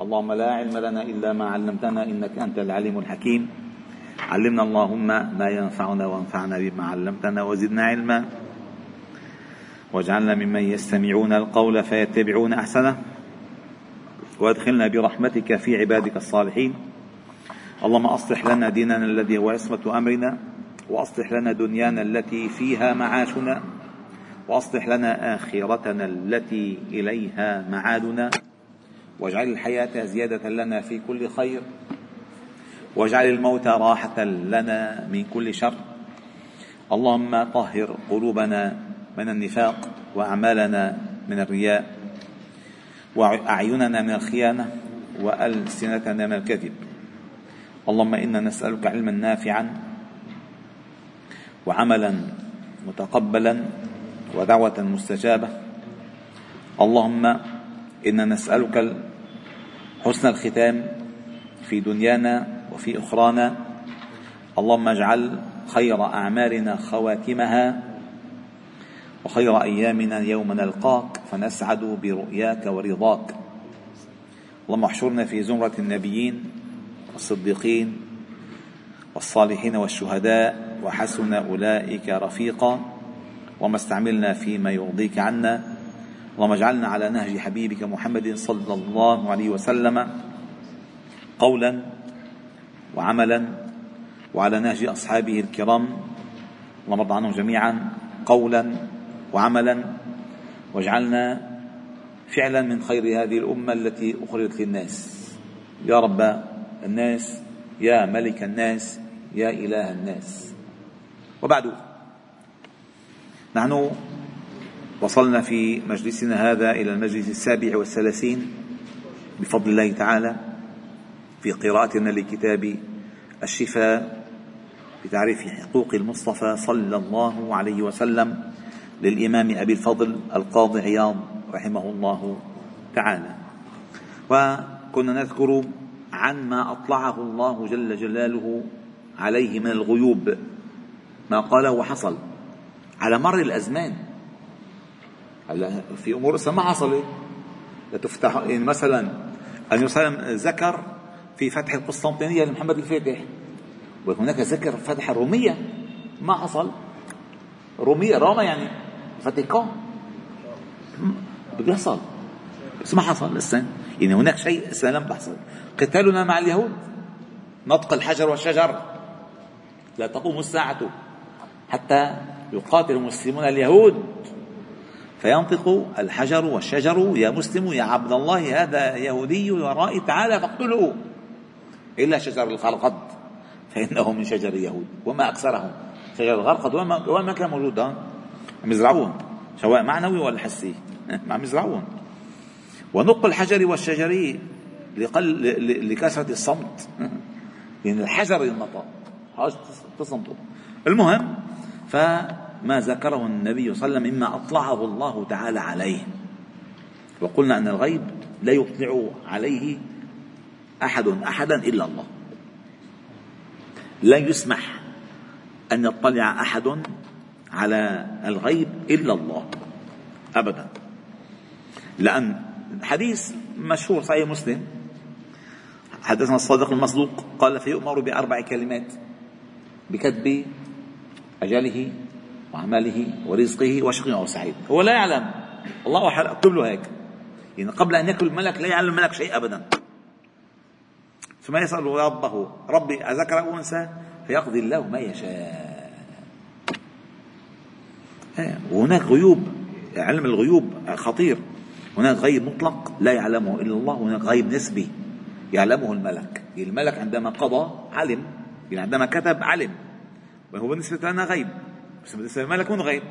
اللهم لا علم لنا إلا ما علمتنا إنك أنت العليم الحكيم. علمنا اللهم ما ينفعنا وانفعنا بما علمتنا وزدنا علما. واجعلنا ممن يستمعون القول فيتبعون أحسنه. وادخلنا برحمتك في عبادك الصالحين. اللهم أصلح لنا ديننا الذي هو عصمة أمرنا. وأصلح لنا دنيانا التي فيها معاشنا. وأصلح لنا آخرتنا التي إليها معادنا. واجعل الحياة زيادة لنا في كل خير. واجعل الموت راحة لنا من كل شر. اللهم طهر قلوبنا من النفاق وأعمالنا من الرياء. وأعيننا من الخيانة وألسنتنا من الكذب. اللهم إنا نسألك علما نافعا وعملا متقبلا ودعوة مستجابة. اللهم إنا نسألك حسن الختام في دنيانا وفي أخرانا. اللهم اجعل خير أعمالنا خواتمها وخير أيامنا يوم نلقاك فنسعد برؤياك ورضاك. اللهم احشرنا في زمرة النبيين والصديقين والصالحين والشهداء وحسن أولئك رفيقا وما استعملنا فيما يرضيك عنا. اللهم اجعلنا على نهج حبيبك محمد صلى الله عليه وسلم قولا وعملا وعلى نهج أصحابه الكرام. اللهم ارض عنهم جميعا قولا وعملا. واجعلنا فعلا من خير هذه الأمة التي أخرجت للناس. يا رب الناس يا ملك الناس يا إله الناس. وبعد نحن وصلنا في مجلسنا هذا إلى المجلس السابع والثلاثين. بفضل الله تعالى في قراءتنا لكتاب الشفاء بتعريف حقوق المصطفى صلى الله عليه وسلم للإمام أبي الفضل القاضي عياض رحمه الله تعالى. وكنا نذكر عن ما أطلعه الله جل جلاله عليه من الغيوب ما قاله وحصل على مر الأزمان. هلا في أمور لسه ما حصلت لتفتح يعني مثلا النبي صلى الله عليه وسلم ذكر في فتح القسطنطينية لمحمد الفاتح. وهناك ذكر فتح الروميه ما حصل؟ رومية روما يعني فاتيكان بده يحصل بس ما حصل لسه يعني هناك شيء لسه لم يحصل قتالنا مع اليهود. نطق الحجر والشجر. لا تقوم الساعة حتى يقاتل المسلمون اليهود. فينطق الحجر والشجر يا مسلم يا عبد الله هذا يهودي ورائي تعالى فاقتله إلا شجر الغرقد فإنه من شجر اليهود وما أكثرهم. شجر الغرقد وما, كان موجودا عم يزرعون سواء معنوي ولا حسي. عم يزرعون ونق الحجر والشجر لقل لكثرة الصمت. لأن الحجر ينطق تصمتوا المهم فما ذكره النبي صلى الله عليه وسلم مما أطلعه الله تعالى عليه. وقلنا أن الغيب لا يطلع عليه أحد أحدا إلا الله. لا يسمح أن يطلع أحد على الغيب إلا الله أبدا. لأن حديث مشهور صحيح مسلم حدثنا الصادق المصدوق قال فيؤمر بأربع كلمات بكتب أجله وعمله ورزقه وشقي أو سعيد هو لا يعلم. الله له هيك. يعني قبل أن يأكل الملك لا يعلم الملك شيء أبدا. ثم يسأل ربه ربي أذكر أنثى؟ فيقضي الله ما يشاء. وهناك غيوب. علم الغيوب خطير. هناك غيب مطلق لا يعلمه إلا الله. وهناك غيب نسبي يعلمه الملك. الملك عندما قضى علم. يعني عندما كتب علم. وهو بالنسبة لنا غيب. بس بالنسبة للملك مو غيب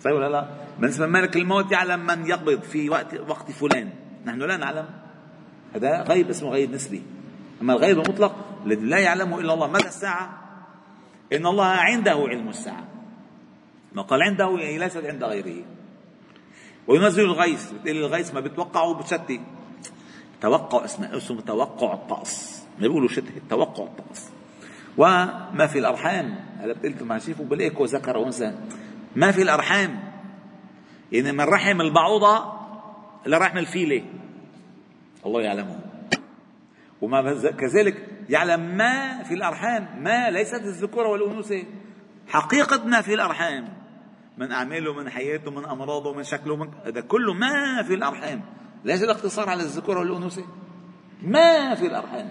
صحيح ولا لا؟ بالنسبة لملك الموت يعلم من يقبض في وقت وقت فلان. نحن لا نعلم. هذا غيب اسمه غيب نسبي. أما الغيب المطلق الذي لا يعلمه إلا الله. متى الساعة؟ إن الله عنده علم الساعة. ما قال عنده يعني ليست عند غيره. وينزل الغيث. بتقول الغيث ما بتوقعه بتشتي توقع اسمه اسمه توقع الطقس. ما بيقولوا شتي توقع الطقس. وما في الأرحام. هلا قلت مع شيفو بالإيكو ذكر وأنثى. ما في الأرحام. يعني من رحم البعوضة لرحم الفيلة. الله يعلمه. وما كذلك يعلم ما في الأرحام. ما ليست الذكورة والأنوثة. حقيقة ما في الأرحام. من أعماله من حياته من أمراضه من شكله من هذا كله ما في الأرحام. ليس الاقتصار على الذكورة والأنوثة. ما في الأرحام.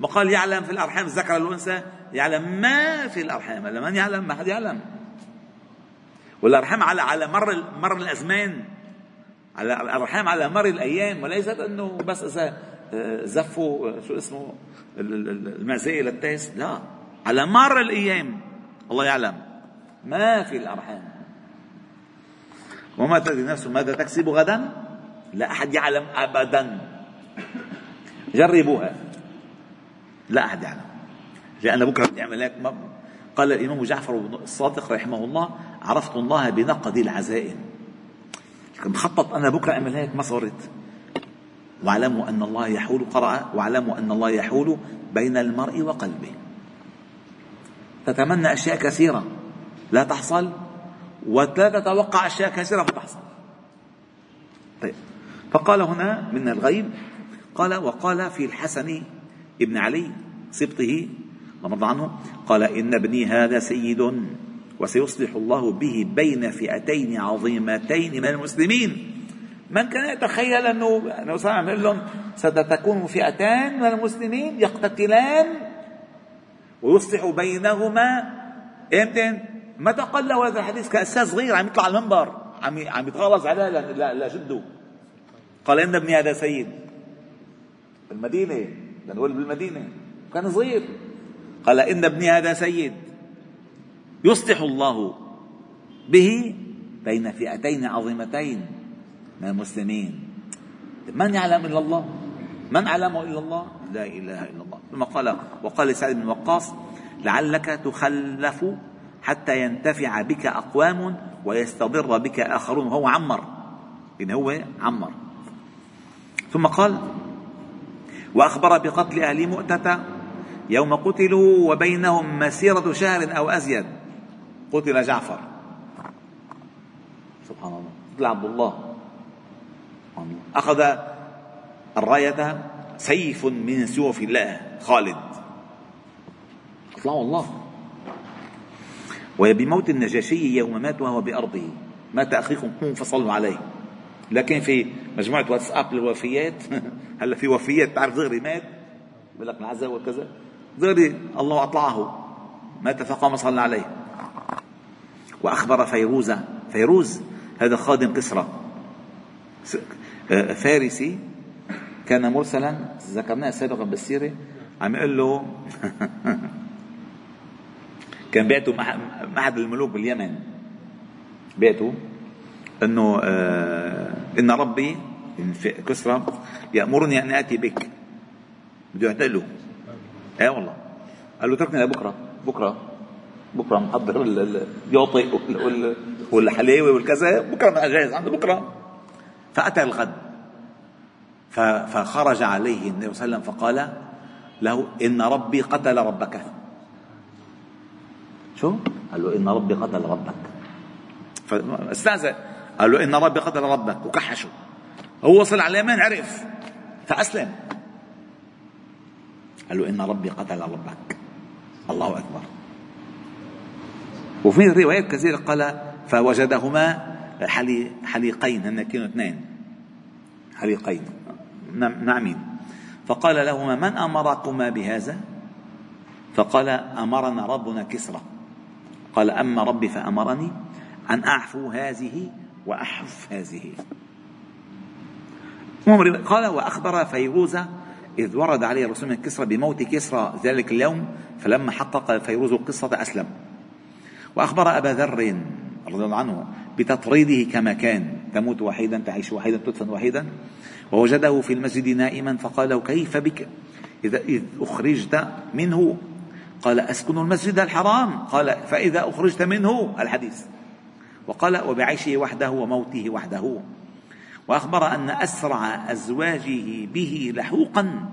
ما قال يعلم في الأرحام الذكر والأنثى يعلم ما في الأرحام. من يعلم؟ ما حد يعلم. والأرحام على على مر مر الأزمان. على الأرحام على مر الأيام وليست أنه بس إذا آه، زفوا شو اسمه المعزية للتيس. لا. على مر الأيام. الله يعلم. ما في الأرحام. وما تدري نفس ماذا تكسب غدا؟ لا أحد يعلم أبدا. جربوها. لا أحد يعلم. لأن بكرة يعمل هيك قال الإمام جعفر الصادق رحمه الله عرفت الله بنقد العزائم. مخطط أنا بكرة أعمل هيك ما صارت. واعلموا أن الله يحول قرأ واعلموا أن الله يحول بين المرء وقلبه. تتمنى أشياء كثيرة لا تحصل ولا تتوقع أشياء كثيرة فتحصل طيب. فقال هنا من الغيب قال وقال في الحسن ابن علي سبطه رضي عنه قال إن ابني هذا سيد وسيصلح الله به بين فئتين عظيمتين من المسلمين. من كان يتخيل أنه أنه سيعمل لهم ستكون فئتان من المسلمين يقتتلان ويصلح بينهما؟ إمتى متى قال له هذا الحديث؟ كأستاذ صغير عم يطلع على المنبر عم عم يتغلظ عليه لجده قال إن ابني هذا سيد. بالمدينة لنقول بالمدينة. كان صغير. قال إن ابني هذا سيد. يصلح الله به بين فئتين عظيمتين من المسلمين. من يعلم إلا الله؟ من علمه إلا الله؟ لا إله إلا الله. ثم قال وقال لسعد بن وقاص لعلك تخلف حتى ينتفع بك أقوام ويستضر بك آخرون. وهو عمر. إن هو عمر. ثم قال وأخبر بقتل أهل مؤتة يوم قتلوا وبينهم مسيرة شهر أو أزيد. قتل جعفر. سبحان الله. قتل عبد الله. أخذ الراية سيف من سيوف الله خالد. أطلعه الله. وبموت النجاشي يوم مات وهو بأرضه. مات أخيكم قوم فصلوا عليه. لكن في مجموعة واتساب للوفيات هلا في وفيات تعرف دغري مات؟ بيقول لك العزاء وكذا. دغري الله أطلعه. مات فقام صلى عليه. وأخبر فيروز. فيروز هذا خادم كسرى فارسي كان مرسلا ذكرناه سابقا بالسيرة عم يقول له كان بيعته أحد الملوك باليمن. بيعته إنه إن ربي كسرى يأمرني أن آتي بك. بده يعتقله اي والله. قال له تركني لبكرة. بكرة. بكرة محضر اليوطي والحلاوة والكذا. بكرة أنا جاهز. عنده بكرة. فأتى الغد. فخرج عليه النبي صلى الله عليه وسلم فقال له إن ربي قتل ربك. شو؟ قال له إن ربي قتل ربك. فاستاذن قال له إن ربي قتل ربك وكحشه. هو وصل على اليمن عرف. فأسلم. قال له إن ربي قتل ربك. الله أكبر. وفي روايات كثيرة قال فوجدهما حلي حليقين هن كانوا اثنين حليقين نعمين. فقال لهما من أمركما بهذا؟ فقال أمرنا ربنا كسرى. قال أما ربي فأمرني أن أعفو هذه وأحف هذه. قال وأخبر فيروز إذ ورد عليه الرسول من كسرى بموت كسرى ذلك اليوم فلما حقق فيروز القصة أسلم. وأخبر أبا ذر رضي الله عنه بتطريده كما كان تموت وحيدا تعيش وحيدا تدفن وحيدا. ووجده في المسجد نائما فقال له كيف بك؟ إذا إذ أخرجت منه؟ قال أسكن المسجد الحرام. قال فإذا أخرجت منه؟ الحديث. وقال وبعيشه وحده وموته وحده. وأخبر أن أسرع أزواجه به لحوقا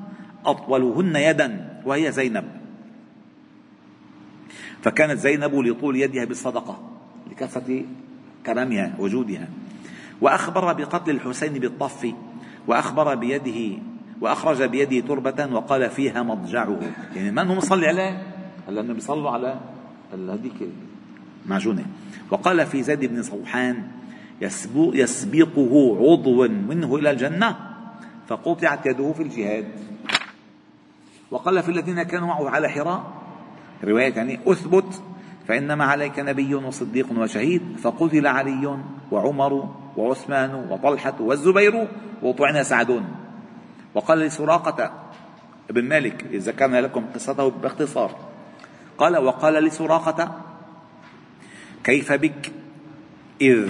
أطولهن يدا وهي زينب. فكانت زينب لطول يدها بالصدقة لكثرة كرمها وجودها. وأخبر بقتل الحسين بالطف وأخبر بيده وأخرج بيده تربة وقال فيها مضجعه. يعني من هو مصلي عليه؟ لأنه بيصلوا على هذيك معجونة. وقال في زيد بن صوحان يسبقه عضو منه إلى الجنة فقطعت يده في الجهاد. وقال في الذين كانوا معه على حراء رواية يعني أثبت فإنما عليك نبي وصديق وشهيد فقتل علي وعمر وعثمان وطلحة والزبير وطعن سعد. وقال لسراقة ابن مالك ذكرنا لكم قصته باختصار قال وقال لسراقة كيف بك؟ إذ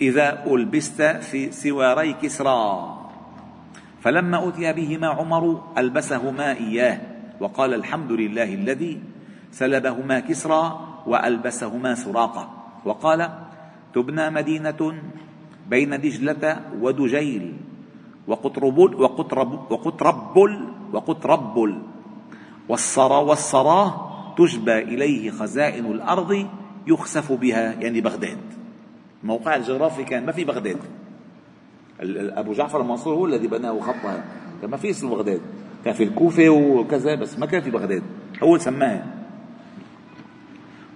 إذا ألبست في سواري كسرى. فلما أتي بهما عمر ألبسهما إياه وقال الحمد لله الذي سلبهما كسرى وألبسهما سراقة وقال تبنى مدينة بين دجلة ودجيل وقطربل وقطرب وقطربل وقطربل. والصرا والصراه تجبى إليه خزائن الأرض يخسف بها يعني بغداد. الموقع الجغرافي كان ما في بغداد. أبو جعفر المنصور هو الذي بناه وخطها كان ما في اسم بغداد. كان في الكوفة وكذا بس ما كان في بغداد. هو سماها.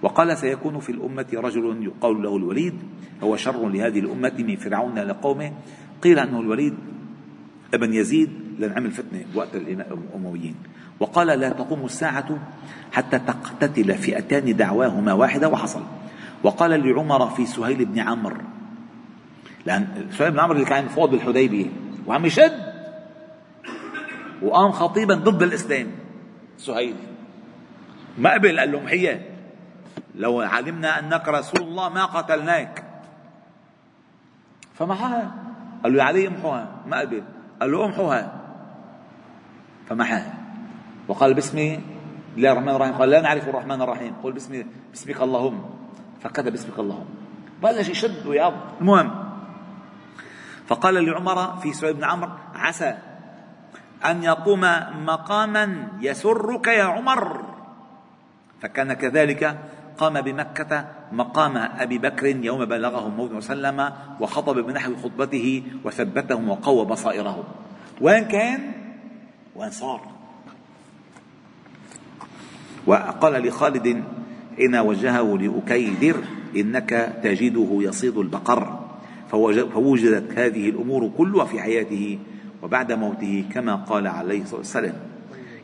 وقال سيكون في الأمة رجل يقال له الوليد. هو شر لهذه الأمة من فرعون لقومه قيل أنه الوليد ابن يزيد لأن عمل فتنة وقت الأمويين وقال لا تقوم الساعة حتى تقتتل فئتان دعواهما واحدة وحصل. وقال لعمر في سهيل بن عمرو لأن سهيل بن عمرو اللي كان فوض بالحديبية وعم يشد وقام خطيبا ضد الإسلام سهيل. ما قبل قال لهم حياه لو علمنا أنك رسول الله ما قتلناك. فمحاها. قال له علي امحوها. ما قبل. قال له امحوها. فمحاها. وقال باسمي الله الرحمن الرحيم. قال لا نعرف الرحمن الرحيم. قل باسمي باسمك اللهم. فكتب باسمك اللهم. بلش يشد ويعض المهم فقال لعمر في سعيد بن عمرو عسى أن يقوم مقاما يسرك يا عمر. فكان كذلك قام بمكة مقام أبي بكر يوم بلغه الموت وسلم وخطب بنحو خطبته وثبتهم وقوى بصائرهم وين كان؟ وين صار؟ وقال لخالد إن وجهه لأكيدر إنك تجده يصيد البقر. فوجدت هذه الأمور كلها في حياته وبعد موته كما قال عليه الصلاة والسلام.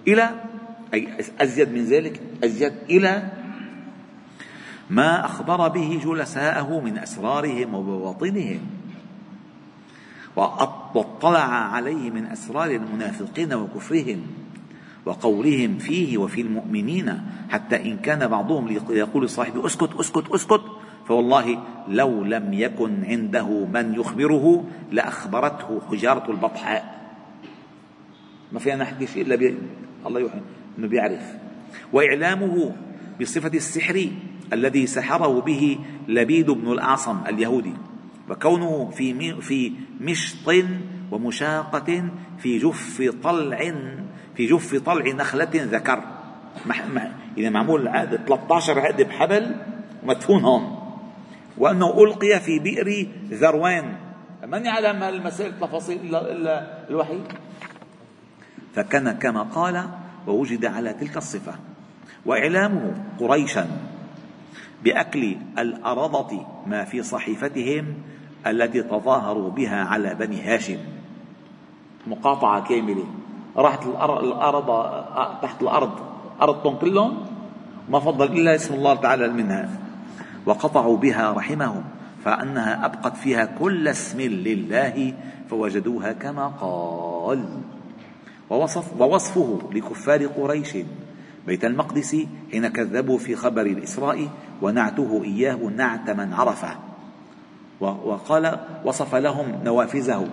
إلى أي أزيد من ذلك أزيد إلى ما أخبر به جلساءه من أسرارهم وبواطنهم. وأطلع عليه من أسرار المنافقين وكفرهم. وقولهم فيه وفي المؤمنين حتى إن كان بعضهم يقول لصاحبه أسكت أسكت أسكت. فوالله لو لم يكن عنده من يخبره لأخبرته حجارة البطحاء ما فينا نحكي شيء إلا بي... الله يوحي أنه بيعرف. وإعلامه بصفة السحر الذي سحره به لبيد بن الأعصم اليهودي. وكونه في في مشط ومشاقة في جف طلع في جف طلع نخلة ذكر. إذا معمول عقد 13 عقد بحبل ومدفون هون وأنه ألقي في بئر ذروان. من يعلم هالمسائل التفاصيل إلا, إلا الوحي؟ فكان كما قال ووجد على تلك الصفة. وإعلامه قريشا بأكل الارضه ما في صحيفتهم التي تظاهروا بها على بني هاشم. مقاطعة كاملة. راحت الأرض تحت الأرض ارضهم كلهم ما فضل إلا اسم الله تعالى منها. وقطعوا بها رحمهم فأنها أبقت فيها كل اسم لله فوجدوها كما قال. ووصف ووصفه لكفار قريش بيت المقدس حين كذبوا في خبر الإسراء ونعته إياه نعت من عرفه. وقال وصف لهم نوافذه.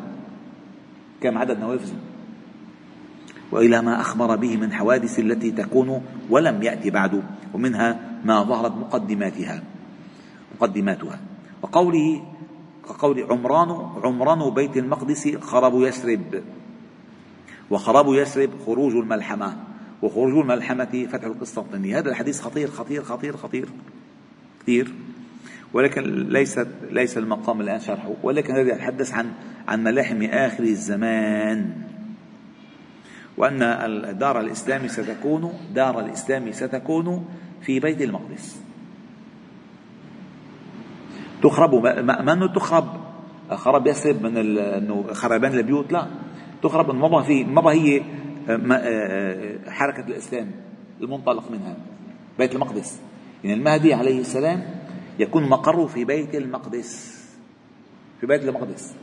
كم عدد نوافذه وإلى ما أخبر به من حوادث التي تكون ولم يأتي بعد ومنها ما ظهرت مقدماتها مقدماتها. وقوله كقول عمران عمران بيت المقدس خراب يسرب وخراب يسرب خروج الملحمة وخروج الملحمة فتح القسطنطينية هذا الحديث خطير خطير خطير خطير كثير ولكن ليس ليس المقام الآن شرحه ولكن هذا يتحدث عن عن ملاحم آخر الزمان. وأن الدار الإسلام ستكون دار الإسلام ستكون في بيت المقدس. تخرب ما أنه تخرب. خرب يثرب من أنه خربان البيوت. لا. تخرب انه ما في ما هي آه، آه، حركة الإسلام المنطلق منها. بيت المقدس. يعني المهدي عليه السلام يكون مقره في بيت المقدس. في بيت المقدس.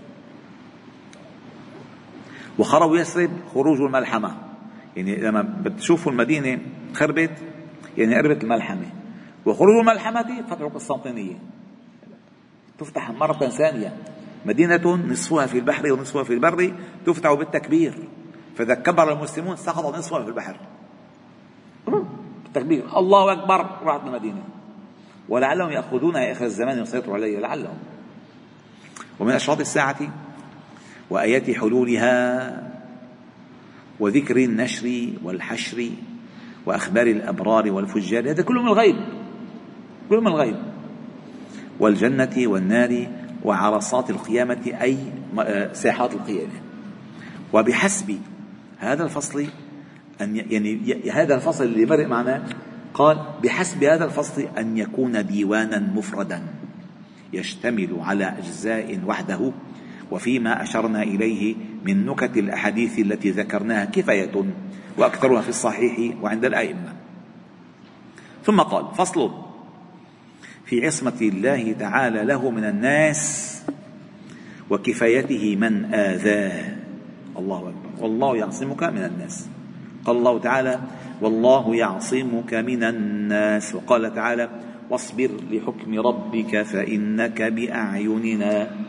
وخرب يثرب خروج الملحمة. يعني لما بتشوفوا المدينة خربت يعني قربت الملحمة. وخروج الملحمة فتح القسطنطينية. تفتح مرة ثانية. مدينة نصفها في البحر ونصفها في البر تفتح بالتكبير. فإذا كبر المسلمون سقط نصفها في البحر. بالتكبير. الله أكبر. راحت المدينة. ولعلهم يأخذونها آخر الزمان ويسيطروا عليها لعلهم. ومن أشراط الساعة وآيات حلولها وذكر النشر والحشر وأخبار الأبرار والفجار هذا كله من الغيب كله من الغيب. والجنة والنار وعرصات القيامة أي ساحات القيامة. وبحسب هذا الفصل أن يعني هذا الفصل اللي مرق معنا قال بحسب هذا الفصل أن يكون ديوانا مفردا يشتمل على أجزاء وحده وفيما أشرنا إليه من نكت الأحاديث التي ذكرناها كفاية وأكثرها في الصحيح وعند الأئمة. ثم قال فصل في عصمة الله تعالى له من الناس وكفايته من آذاه. الله أكبر. والله يعصمك من الناس. قال الله تعالى والله يعصمك من الناس. وقال تعالى واصبر لحكم ربك فإنك بأعيننا.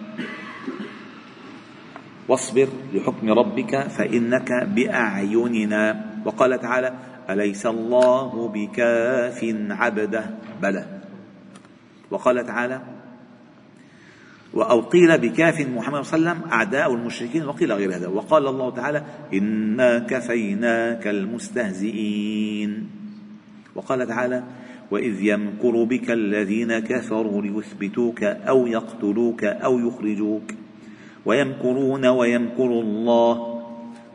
واصبر لحكم ربك فإنك بأعيننا. وقال تعالى أليس الله بكاف عبده؟ بلى. وقال تعالى أو قيل بكاف محمد صلى الله عليه وسلم أعداء المشركين وقيل غير هذا. وقال الله تعالى إنا كفيناك المستهزئين. وقال تعالى وإذ يمكر بك الذين كفروا ليثبتوك أو يقتلوك أو يخرجوك. ويمكرون ويمكر الله.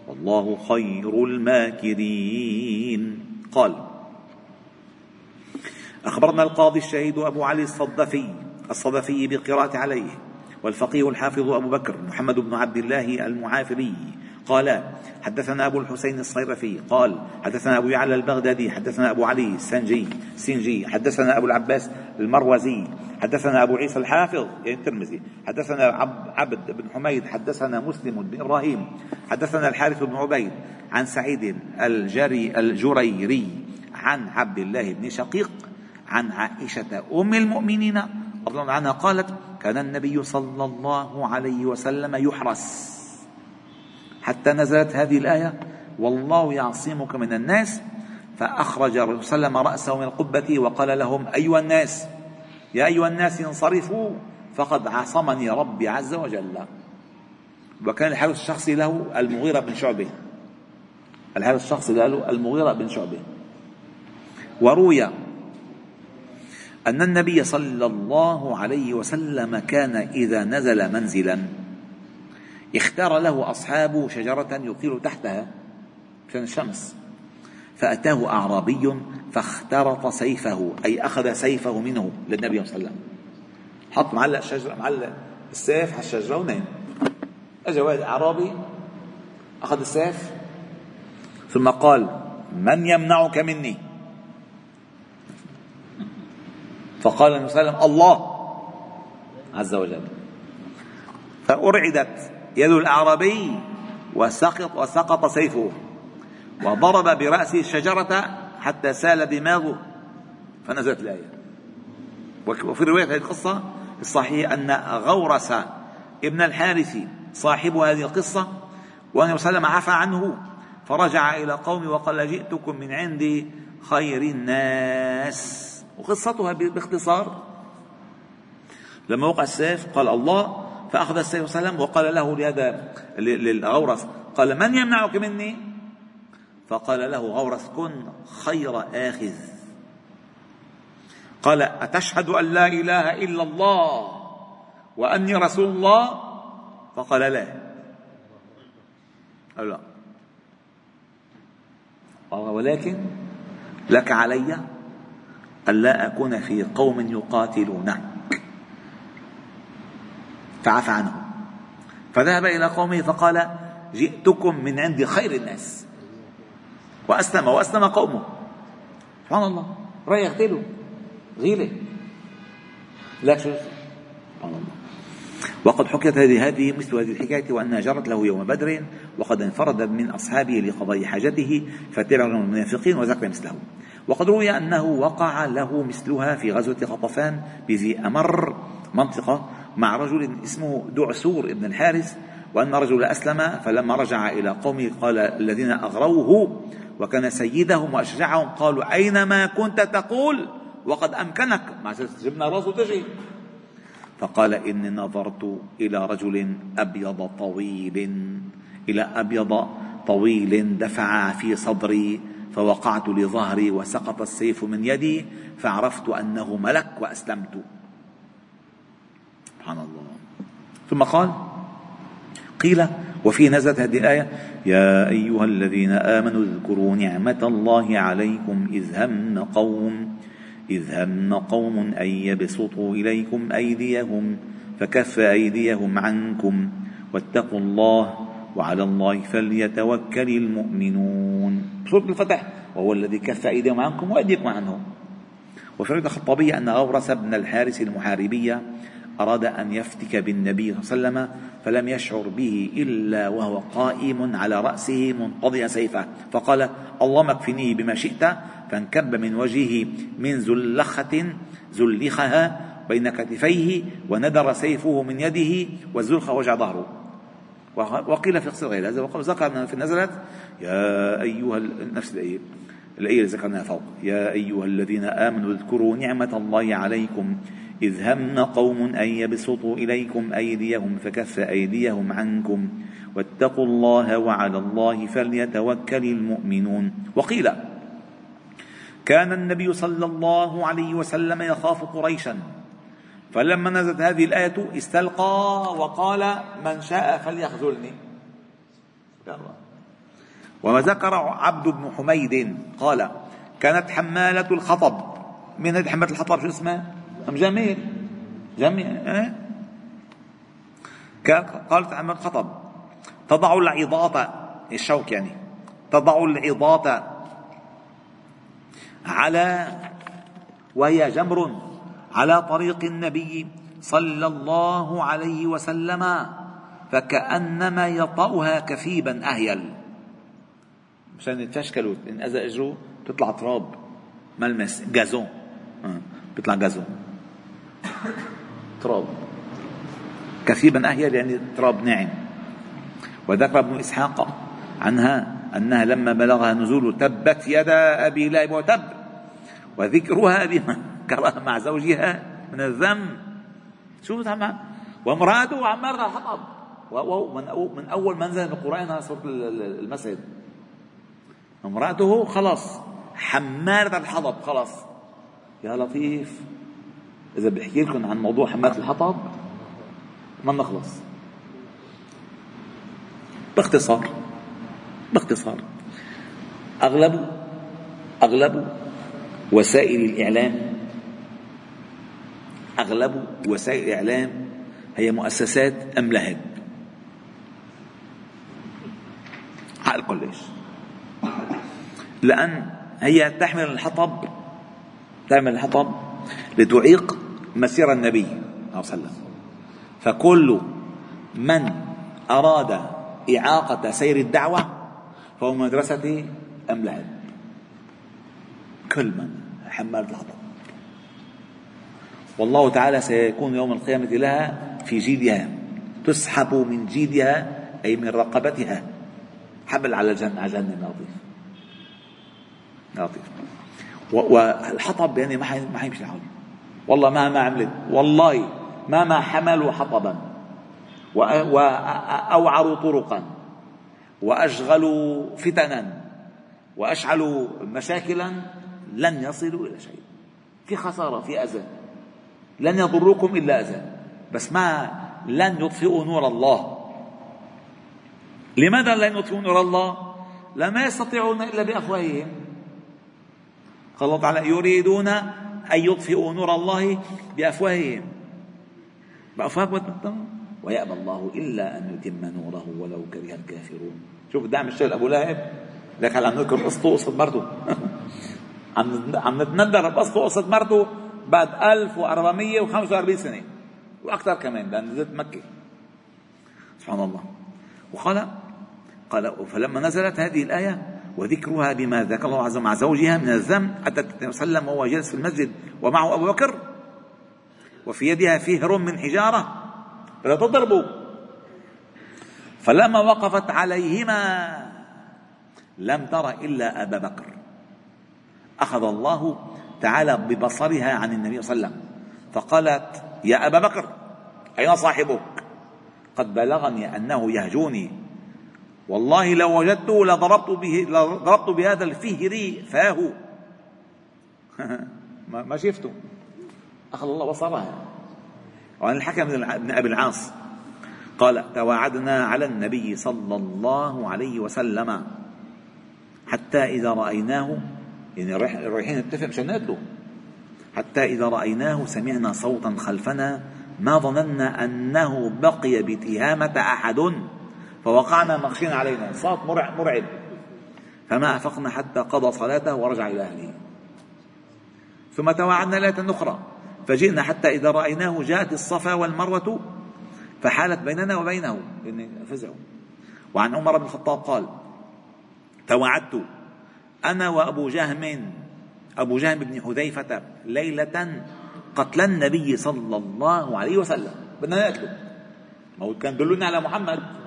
والله خير الماكرين. قال أخبرنا القاضي الشهيد أبو علي الصدفي الصدفي بالقراءة عليه والفقيه الحافظ أبو بكر محمد بن عبد الله المعافري قال حدثنا أبو الحسين الصيرفي قال حدثنا أبو يعلى البغدادي حدثنا أبو علي السنجي سنجي حدثنا أبو العباس المروزي حدثنا أبو عيسى الحافظ يعني الترمذي حدثنا عبد بن حميد حدثنا مسلم بن إبراهيم حدثنا الحارث بن عبيد عن سعيد الجري الجريري عن عبد الله بن شقيق عن عائشة أم المؤمنين رضي الله عنها قالت كان النبي صلى الله عليه وسلم يحرس. حتى نزلت هذه الآية. والله يعصمك من الناس. فأخرج الرسول صلى الله عليه وسلم رأسه من القبة وقال لهم أيها الناس يا أيها الناس انصرفوا فقد عصمني ربي عز وجل. وكان الحارس الشخصي له المغيرة بن شعبة. الحارس الشخصي له المغيرة بن شعبة. وروي أن النبي صلى الله عليه وسلم كان إذا نزل منزلا. اختار له أصحابه شجرة يطيل تحتها. عشان الشمس فأتاه أعرابي فاخترط سيفه أي أخذ سيفه منه للنبي صلى الله عليه وسلم. حط معلق الشجرة معلق السيف على الشجرة ونام. أجا واحد أعرابي أخذ السيف ثم قال من يمنعك مني؟ فقال النبي صلى الله عليه وسلم الله عز وجل. فأرعدت. يد الأعرابي وسقط وسقط سيفه وضرب برأسه الشجرة حتى سال دماغه فنزلت الآية. وفي رواية هذه القصة الصحيح أن غورس ابن الحارث صاحب هذه القصة عليه وسلم عفى عنه فرجع إلى قومه وقال جئتكم من عند خير الناس. وقصتها باختصار لما وقع السيف قال الله فأخذ السيف صلى الله عليه وسلم وقال له لهذا للغورس قال من يمنعك مني؟ فقال له غورس كن خير آخذ. قال أتشهد أن لا إله إلا الله وأني رسول الله؟ فقال لا. قال لا. ولكن لك علي ألا أكون في قوم يقاتلونك فعفى عنه. فذهب إلى قومه فقال جئتكم من عند خير الناس. وأسلم وأسلم قومه. سبحان الله. راح يقتله غيلة. لا شو سبحان الله. وقد حكيت هذه هذه مثل هذه الحكاية وأنها جرت له يوم بدر وقد انفرد من أصحابه لقضاء حاجته فتبع المنافقين وذكر مثله. وقد روي أنه وقع له مثلها في غزوة قطفان بذي أمر منطقة مع رجل اسمه دعسور بن الحارث وأن رجل أسلم فلما رجع إلى قومه قال الذين أغروه وكان سيدهم وأشجعهم قالوا أينما كنت تقول وقد أمكنك؟ مع جبنا راسه تجي فقال إني نظرت إلى رجل أبيض طويل إلى أبيض طويل دفع في صدري فوقعت لظهري وسقط السيف من يدي فعرفت أنه ملك وأسلمت. سبحان الله. ثم قال قيل وفي نزلت هذه الآية يا أيها الذين آمنوا اذكروا نعمة الله عليكم إذ هم قوم إذ هم قوم أن يبسطوا إليكم أيديهم فكف أيديهم عنكم واتقوا الله وعلى الله فليتوكل المؤمنون. سورة الفتح وهو الذي كف أيديهم عنكم وأيديكم عنهم. وفي الخطابية أن غورس بن الحارث المحاربية أراد أن يفتك بالنبي صلى الله عليه وسلم فلم يشعر به إلا وهو قائم على رأسه منقضيا سيفه. فقال اللهم اكفنيه بما شئت. فانكب من وجهه من زلخة زلخها بين كتفيه وندر سيفه من يده والزلخة وجع ظهره. وقيل في قصة غير هذا ذكر في نزلت يا أيها نفس الآية. الآية اللي ذكرناها فوق. يا أيها الذين آمنوا اذكروا نعمة الله عليكم إذ هم قوم أن يبسطوا إليكم أيديهم فكف أيديهم عنكم واتقوا الله وعلى الله فليتوكل المؤمنون. وقيل كان النبي صلى الله عليه وسلم يخاف قريشا فلما نزلت هذه الآية استلقى وقال من شاء فليخذلني. وما ذكر عبد بن حميد قال كانت حمالة الحطب من هذه حمالة الحطب شو اسمها؟ أم جميل جميل إيه؟ قالت حمالة الحطب تضع العظاط الشوك يعني تضع العظاط على وهي جمر على طريق النبي صلى الله عليه وسلم فكأنما يطأها كثيبا أهيل. مشان يتشكلوا إن إذا إجروا تطلع تراب ملمس جازون آه، بيطلع جازون. تراب. كثيبا أهيل يعني تراب ناعم. وذكر ابن إسحاق عنها أنها لما بلغها نزول تبت يدا أبي لهب وتب. وذكرها بما كره مع زوجها من الذم شو وامرأته عمارة الحطب من أول منزل القرآن على سورة المسجد. امرأته خلاص حمالة الحطب خلاص. يا لطيف. إذا بحكي لكم عن موضوع حمالة الحطب ما نخلص باختصار باختصار. أغلب أغلب وسائل الإعلام أغلب وسائل الإعلام هي مؤسسات أم لهب حقل ليش لأن هي تحمل الحطب تعمل الحطب لتعيق مسير النبي صلى الله عليه وسلم. فكل من أراد إعاقة سير الدعوة فهو مدرسة أم لهب كل من حمال الحطب والله تعالى سيكون يوم القيامة لها في جيدها تسحب من جيدها أي من رقبتها. حبل على جهنم على جهنم لطيف لطيف والحطب يعني ما حيمشي الحال والله ما ما عملت. والله ما ما حملوا حطبا. وأوعروا طرقا. وأشغلوا فتنا. وأشعلوا مشاكلا. لن يصلوا إلى شيء. في خسارة في أذى. لن يضركم إلا أذى. بس ما لن يطفئوا نور الله. لماذا لن يطفئوا نور الله؟ لما يستطيعون إلا بأفواههم. قال الله تعالى يريدون أن يطفئوا نور الله بأفواههم. بأفواههم ويأبى الله إلا أن يتم نوره ولو كره الكافرون. شوف دعم الشيخ أبو لهب. لك هلا عم نذكر قصته وقصة مرته عم عم نتندر بقصته وقصة مرته بعد 1445 سنة. وأكثر كمان لأن نزلت مكة. سبحان الله. وقال قال فلما نزلت هذه الآية وذكرها بما ذكر الله عز وجل مع زوجها من الذنب أتت وسلم وهو جالس في المسجد ومعه أبو بكر وفي يدها فهر من حجارة. لا تضربوا. فلما وقفت عليهما لم تر إلا أبا بكر. أخذ الله تعالى ببصرها عن النبي صلى الله عليه وسلم. فقالت يا أبا بكر أين صاحبك؟ قد بلغني أنه يهجوني. والله لو وجدته لضربت به لضربت بهذا الفهر فاه ما شفته. أخذ الله بصرها وعن الحكم بن أبي العاص. قال تواعدنا على النبي صلى الله عليه وسلم حتى إذا رأيناه يعني رايحين نتفق مشان نقتله حتى إذا رأيناه سمعنا صوتا خلفنا ما ظننا أنه بقي بتهامة أحد. فوقعنا مغشين علينا. صوت مرعب, فما أفقنا حتى قضى صلاته ورجع إلى أهله. ثم توعدنا ليلة أخرى. فجئنا حتى إذا رأيناه جاءت الصفا والمروة فحالت بيننا وبينه. فزعوا وعن عمر بن الخطاب قال توعدت أنا وأبو جهم أبو جهم بن حذيفة ليلة قتل النبي صلى الله عليه وسلم. بدنا نقتله ما هو كان دلونا على محمد.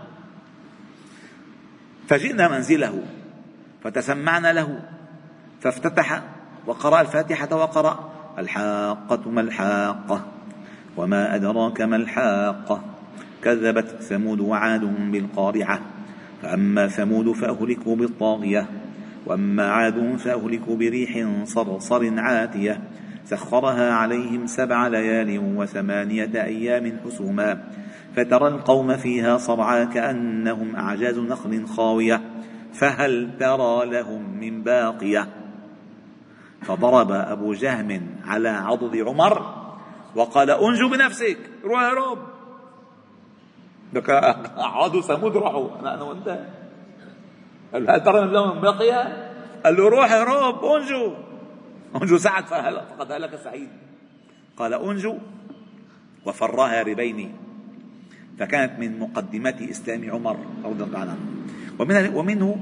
فجئنا منزله فتسمعنا له فافتتح وقرأ الفاتحة وقرأ الحاقة ما الحاقة؟ وما أدراك ما الحاقة؟ كذبت ثمود وعاد بالقارعة فأما ثمود فأهلكوا بالطاغية وأما عاد فأهلكوا بريح صرصر عاتية سخرها عليهم سبع ليال وثمانية أيام حسوما فترى القوم فيها صرعى كأنهم أعجاز نخل خاوية فهل ترى لهم من باقية؟ فضرب أبو جهم على عضد عمر وقال أنجو بنفسك روح هرب لك عادوا ثمود راحوا. أنا أنا وأنت. قال هل ترى لهم من باقية؟ قال له روح هرب أنجو. أنجو سعد فقد هلك سعيد. قال أنجو. وفراها ربين فكانت من مقدمات إسلام عمر رضي الله عنه. ومن ومنه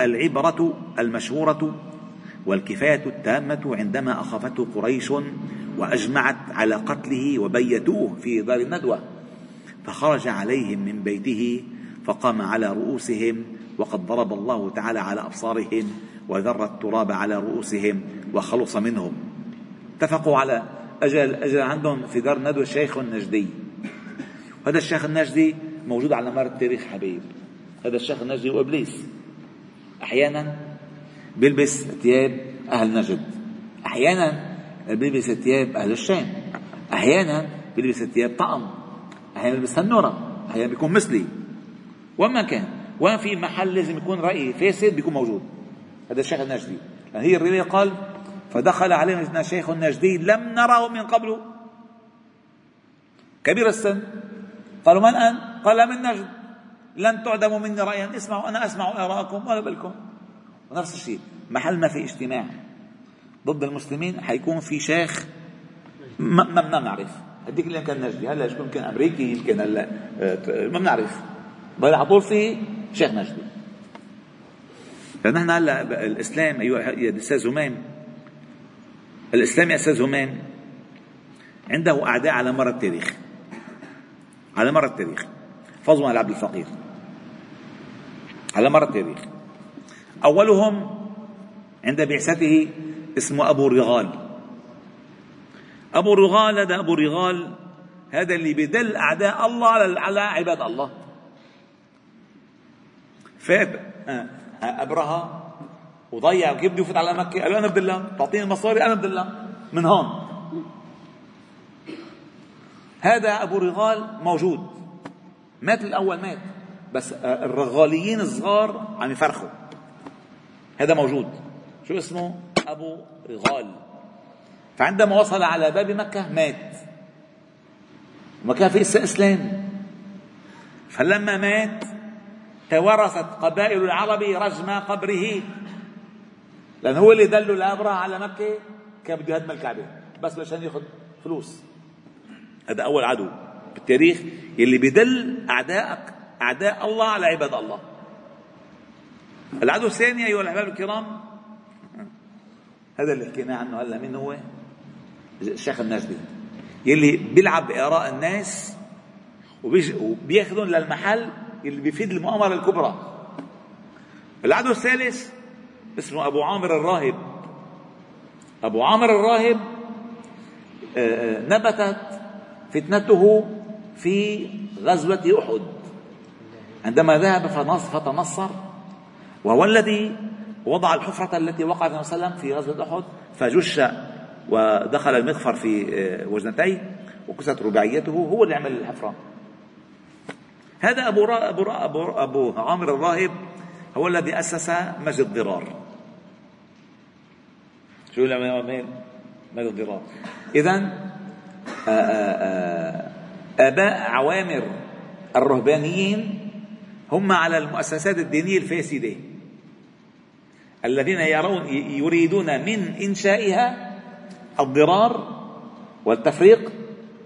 العبرة المشهورة والكفاية التامة عندما أخافته قريش وأجمعت على قتله وبيتوه في دار الندوة. فخرج عليهم من بيته فقام على رؤوسهم وقد ضرب الله تعالى على أبصارهم وذر التراب على رؤوسهم وخلص منهم. اتفقوا على أجل أجل عندهم في دار ندوة الشيخ النجدي هذا الشيخ النجدي موجود على مر التاريخ حبيب. هذا الشيخ النجدي هو إبليس. أحيانا بيلبس ثياب أهل نجد. أحيانا بيلبس ثياب أهل الشام. أحيانا بيلبس ثياب طقم أحيانا بيلبس تنورة أحيانا بيكون مثلي. وما كان. وين في محل لازم يكون رأي فاسد بيكون موجود. هذا الشيخ النجدي. هي الرواية قال فدخل علينا شيخ النجدي لم نره من قبل. كبير السن. قالوا من أنت؟ قال من نجد لن تعدموا مني رأيا. اسمعوا أنا أسمع آراءكم ولا بالكم ونفس الشيء محل ما في اجتماع. ضد المسلمين حيكون في شيخ ما بنعرف. هديك اللي كان نجدي. هلا يمكن أمريكي يمكن هلا آه، ما بنعرف. بل على طول في شيخ نجدي. فنحن هلا الإسلام ايها الاستاذ همام الإسلام يا أستاذ همام عنده أعداء على مر التاريخ. على مر التاريخ فضوا على عبد الفقير. على مر التاريخ. أولهم عند بعثته اسمه أبو رغال. أبو رغال هذا أبو رغال هذا اللي بدل أعداء الله على عباد الله. فات آه، أبرهة وضيع كيف بده يفوت على مكة. قال له أنا الله تعطيني المصاري أنا الله. من هون. هذا أبو رغال موجود. مات الأول مات بس الرغاليين الصغار عم يفرخوا. هذا موجود. شو اسمه؟ أبو رغال. فعندما وصل على باب مكة مات. وما كان في إسلام. فلما مات توارثت قبائل العرب رجم قبره. لأن هو اللي دلوا الأبرة على مكة كان بده يهدم الكعبة. بس عشان ياخذ فلوس. هذا أول عدو بالتاريخ يلي بدل أعدائك أعداء الله على عباد الله العدو الثاني أيها الأحباب الكرام هذا اللي حكينا عنه هلا مين هو؟ الشيخ النجدي يلي بيلعب بآراء الناس وبياخذهم للمحل اللي بيفيد المؤامرة الكبرى العدو الثالث اسمه أبو عامر الراهب أبو عامر الراهب آه، آه، نبتت فتنته في غزوة أحد. عندما ذهب فتنصر وهو الذي وضع الحفرة التي وقع النبي صلى الله عليه وسلم في غزوة أحد فجش ودخل المغفر في آه، وجنتيه وكست رباعيته هو اللي عمل الحفرة. هذا أبو, أبو, أبو, أبو عامر الراهب هو الذي أسس مسجد ضرار شو مين؟ مسجد ضرار إذا آباء عوامر الرهبانيين هم على المؤسسات الدينية الفاسدة. الذين يرون يريدون من إنشائها الضرار والتفريق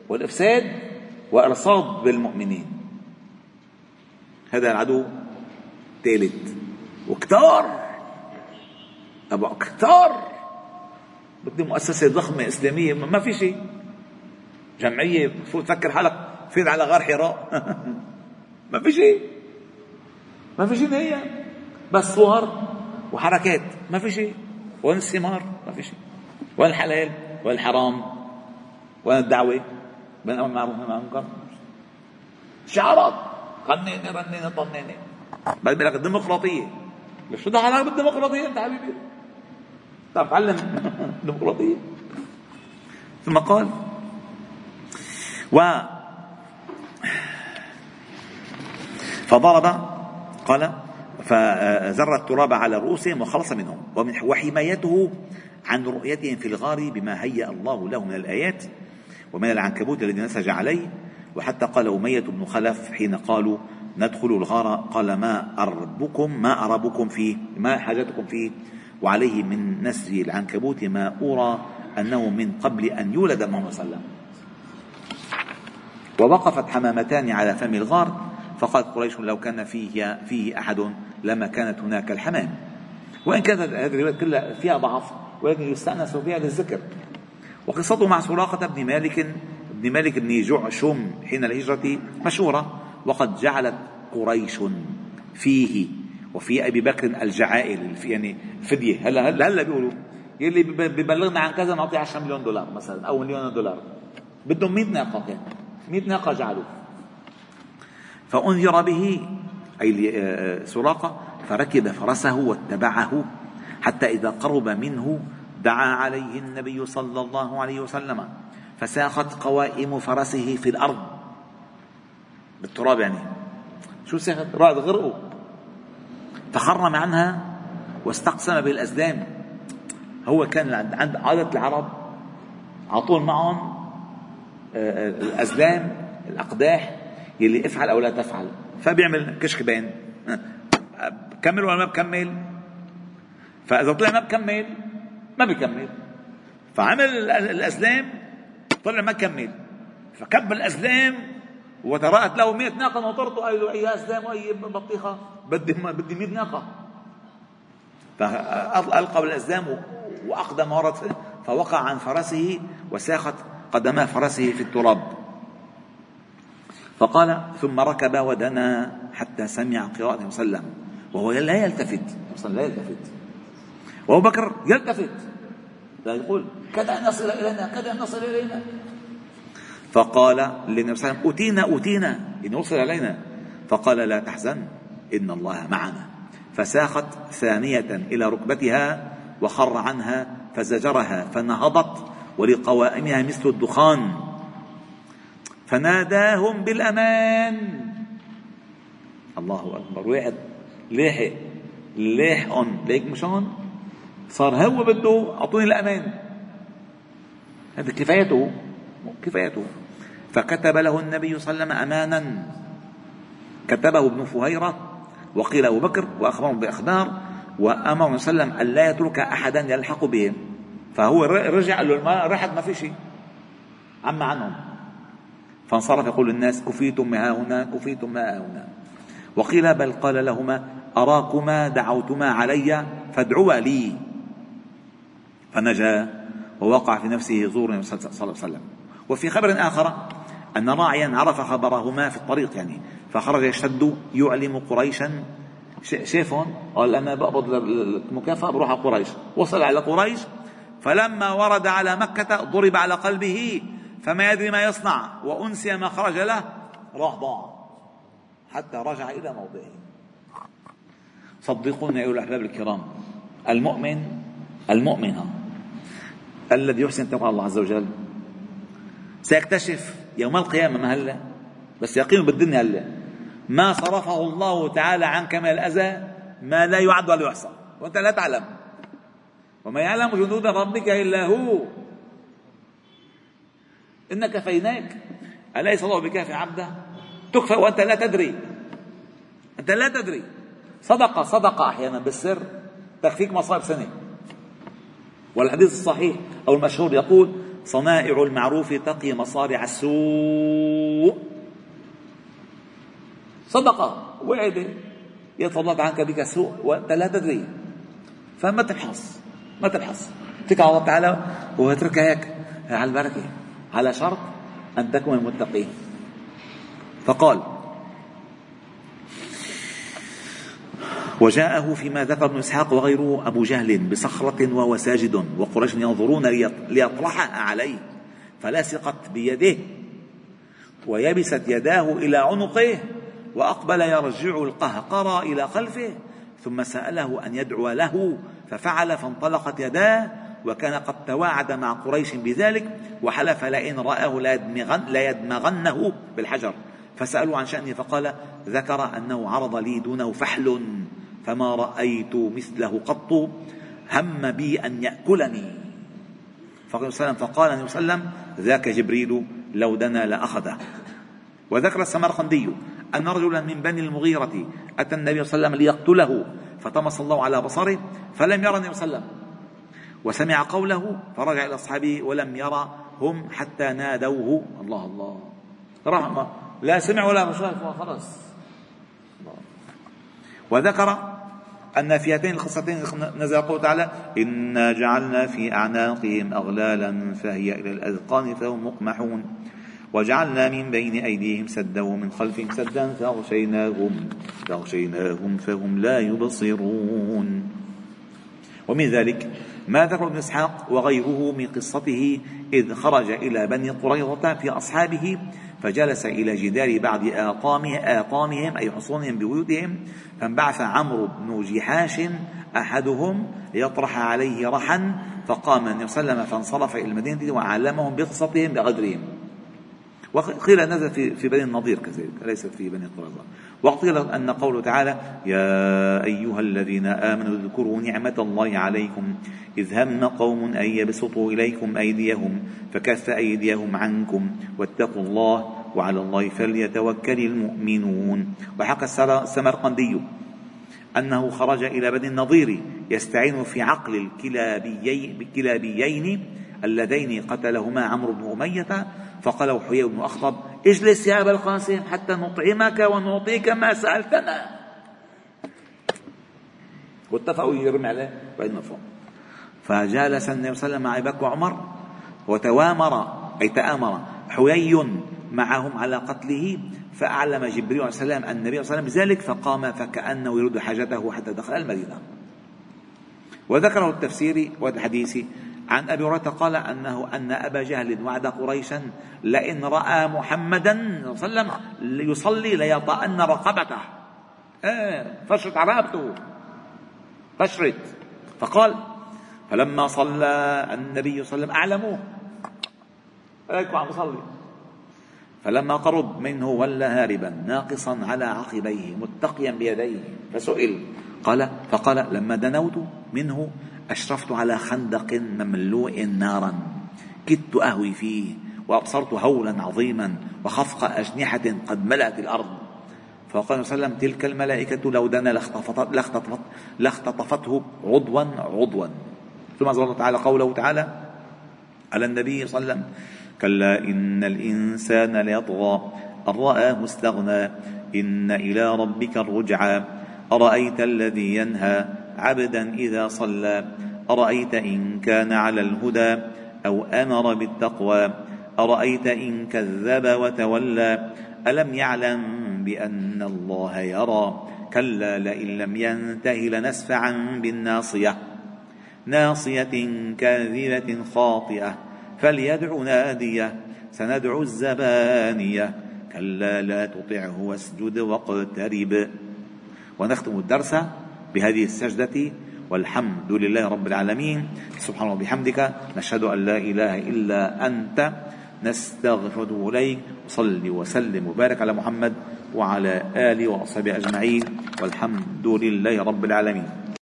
والإفساد وإرصاد بالمؤمنين. هذا العدو الثالث وكتار أبو كتار بدي مؤسسة ضخمة إسلامية ما في شيء. جمعية فوت تفكر حالك؟ فين على غار حراء؟ ما في شيء. ما في شيء هي. بس صور وحركات. ما في شيء. وين الثمار؟ ما في شيء. وين الحلال؟ وين الحرام؟ وين الدعوة؟ وين الأمر بالمعروف والنهي عن شعارات. قنيني رنيني طنيني بعد لك الديمقراطية. شو دخل بالديمقراطية أنت حبيبي؟ طب تعلم. الديمقراطية ثم قال و فضرب قال فزر التراب على رؤوسهم وخلص منهم. وحمايته عن رؤيتهم في الغار بما هيأ الله له من الآيات ومن العنكبوت الذي نسج عليه. وحتى قال أمية بن خلف حين قالوا ندخل الغار. قال ما أربكم ما أربكم فيه ما حاجتكم فيه؟ وعليه من نسج العنكبوت ما أرى أنه من قبل أن يولد محمد صلى الله عليه وسلم. ووقفت حمامتان على فم الغار فقالت قريش لو كان فيه فيه أحد لما كانت هناك الحمام. وإن كانت هذه الروايات كلها فيها ضعف ولكن يستأنس بها للذكر. وقصته مع سراقة بن مالك بن مالك بن جعشم حين الهجرة مشهورة وقد جعلت قريش فيه وفي أبي بكر الجعائل يعني فدية. هلا هلا هلا بيقولوا يلي ببلغنا عن كذا نعطيه 10 مليون دولار مثلا أو مليون دولار. بدهم 100 ناقة كان. 100 ناقة جعلوا فأنذر به أي آه، سراقة فركب فرسه واتبعه حتى إذا قرب منه دعا عليه النبي صلى الله عليه وسلم. فساخت قوائم فرسه في الأرض. بالتراب يعني. شو ساخت رعد غرقوا فخرم عنها واستقسم بالأزلام. هو كان عند عادة العرب على طول معهم الأزلام الأقداح يلي افعل أو لا تفعل. فبيعمل كشكبين بكمل ولا ما بكمل؟ فإذا طلع ما بكمل ما بكمل فعمل الأزلام طلع ما كمل. فكب الأزلام وتراءت له 100 ناقة ناطرته قال له أي اسلام وأي بطيخة؟ بدي بدي 100 ناقة. فألقى بالأزلام وأقدم ورد فوقع عن فرسه وساخت قدما فرسه في التراب. فقال ثم ركب ودنا حتى سمع قراءة وسلم وهو لا يلتفت. لا يلتفت. وأبو بكر يلتفت. لا يقول كاد ان يصل إلينا كاد ان نصل إلينا. فقال للنبي صلى الله عليه وسلم أتينا أتينا إن وصل إلينا. فقال لا تحزن إن الله معنا. فساقت ثانية إلى ركبتها وخر عنها فزجرها فنهضت ولقوائمها مثل الدخان. فناداهم بالأمان. الله أكبر. واحد لاحق لاحقهم ليك مشان صار هو بده أعطوني الأمان. هذا كفايته. كفايته. فكتب له النبي صلى الله عليه وسلم أمانا. كتبه ابن فهيرة وقيل أبو بكر وأخبره بأخبار وأمر صلى الله عليه وسلم أن لا يترك أحدا يلحق بهم. فهو رجع قال له ما رحت ما في شيء. عم عنهم. فانصرف يقول للناس كفيتم ما هنا؟ كفيتم ما هنا؟ وقيل بل قال لهما أراكما دعوتما علي فادعوا لي. فنجا ووقع في نفسه زور صلى الله عليه وسلم. وفي خبر آخر أن راعيا عرف خبرهما في الطريق يعني. فخرج يشتد يعلم قريشا. شافهم قال أنا بقبض المكافأة بروح على قريش. وصل على قريش فلما ورد على مكة ضرب على قلبه فما يدري ما يصنع وأنسي ما خرج له ضاع حتى رجع إلى موضعه. صدقوني أيها الأحباب الكرام المؤمن المؤمن الذي يحسن تقوى الله عز وجل سيكتشف يوم القيامة ما هلا؟ بس يقين بالدنيا هلا. ما صرفه الله تعالى عنك من الأذى ما لا يعد ولا يحصى. وأنت لا تعلم. وما يعلم جنود ربك إلا هو. إن كفيناك. أليس الله بكافي عبده؟ تكفى وأنت لا تدري. أنت لا تدري. صدقة صدقة أحيانا بالسر. تكفيك مصائب سنة. والحديث الصحيح أو المشهور يقول صنائع المعروف تقي مصارع السوء. صدقة وعدة. يتفضل عنك بك السوء وأنت لا تدري. فما تبحث. ما تبحث. اتكل على الله تعالى واتركها هيك. على البركة. على شرط أن تكون المتقين. فقال وجاءه فيما ذكر ابن إسحاق وغيره أبو جهل بصخرة وهو ساجد وقريش ينظرون ليطرحها عليه فلصقت بيده. ويبست يداه إلى عنقه وأقبل يرجع القهقرى إلى خلفه ثم سأله أن يدعو له ففعل فانطلقت يداه وكان قد تواعد مع قريش بذلك وحلف لئن رآه ليدمغنه بالحجر. فسألوا عن شأنه فقال ذكر أنه عرض لي دونه فحل فما رأيت مثله قط هم بي أن يأكلني. فقال النبي صلى الله عليه وسلم ذاك جبريل لو دنا لأخذه. وذكر السمرقندي أن رجلا من بني المغيرة أتى النبي صلى الله عليه وسلم ليقتله. فطمس الله على بصره فلم يرى النبي صلى الله عليه وسلم. وسمع قوله فرجع إلى أصحابه ولم يرى هم حتى نادوه. الله الله. رحمة. لا سمع ولا مشاهد خلاص. وذكر أن في هاتين القصتين نزل قوله تعالى إنا جعلنا في أعناقهم أغلالا فهي إلى الأذقان فهم مقمحون. وجعلنا من بين أيديهم سدا ومن خلفهم سدا فأغشيناهم فأغشيناهم فهم لا يبصرون. ومن ذلك ما ذكر ابن إسحاق وغيره من قصته إذ خرج إلى بني قريظة في أصحابه فجلس إلى جدار بعض آطامه آطامهم أي حصونهم ببيوتهم فانبعث عمرو بن جحاش أحدهم ليطرح عليه رحا فقام النبي صلى الله عليه وسلم فانصرف إلى المدينة واعلمهم بقصتهم بقدرهم وقيل نزل في في بني النضير كذلك ليست في بني قريظة؟ وقيل أن قوله تعالى يا أيها الذين آمنوا اذكروا نعمة الله عليكم إذ هم قوم أن يبسطوا إليكم أيديهم فكف أيديهم عنكم واتقوا الله وعلى الله فليتوكل المؤمنون. وحكى السمرقندي أنه خرج إلى بني النضير يستعين في عقل الكلابيين اللذين قتلهما عمرو بن أمية فقال حيي بن أخطب اجلس يا أبا القاسم حتى نطعمك ونعطيك ما سألتنا. واتفقوا يرمي عليه بعد مفهوم فجالس النبي صلى الله عليه وسلم مع وعمر وتوامر أي تآمر حيي معهم على قتله فأعلم جبريل عليه السلام النبي صلى الله عليه وسلم بذلك فقام فكأنه يريد حاجته حتى دخل المدينة. وذكره التفسيري والحديث عن أبي هريرة قال أنه أن أبا جهل وعد قريشا لئن رأى محمدا صلى الله عليه وسلم يصلي ليطأن رقبته. إيه فشرت عرابته فشرت. فقال فلما صلى النبي صلى الله عليه وسلم أعلموه. عليكم عم يصلي فلما قرب منه ولى هاربا ناقصا على عقبيه متقيا بيديه فسئل. قال فقال لما دنوت منه أشرفت على خندق مملوء نارا كدت أهوي فيه وأبصرت هولا عظيما وخفق أجنحة قد ملأت الأرض. فقال صلى الله عليه وسلم تلك الملائكة لو دنا لاختطفت لاختطفته عضوا عضوا. ثم أنزل تعالى قوله تعالى على النبي صلى الله عليه وسلم كلا إن الإنسان ليطغى. أن رآه استغنى. إن إلى ربك الرجعى. أرأيت الذي ينهى؟ عبدا إذا صلى. أرأيت إن كان على الهدى أو أمر بالتقوى؟ أرأيت إن كذب وتولى؟ ألم يعلم بأن الله يرى؟ كلا لئن لم ينته لنسفعا بالناصية. ناصية كاذبة خاطئة فليدع نادية سندع الزبانية. كلا لا تطعه واسجد واقترب. ونختم الدرس بهذه السجدة والحمد لله رب العالمين. سبحانه وبحمدك نشهد أن لا إله إلا أنت نستغفر إليك صل وسلم وبارك على محمد وعلى آله وأصحابه أجمعين والحمد لله رب العالمين.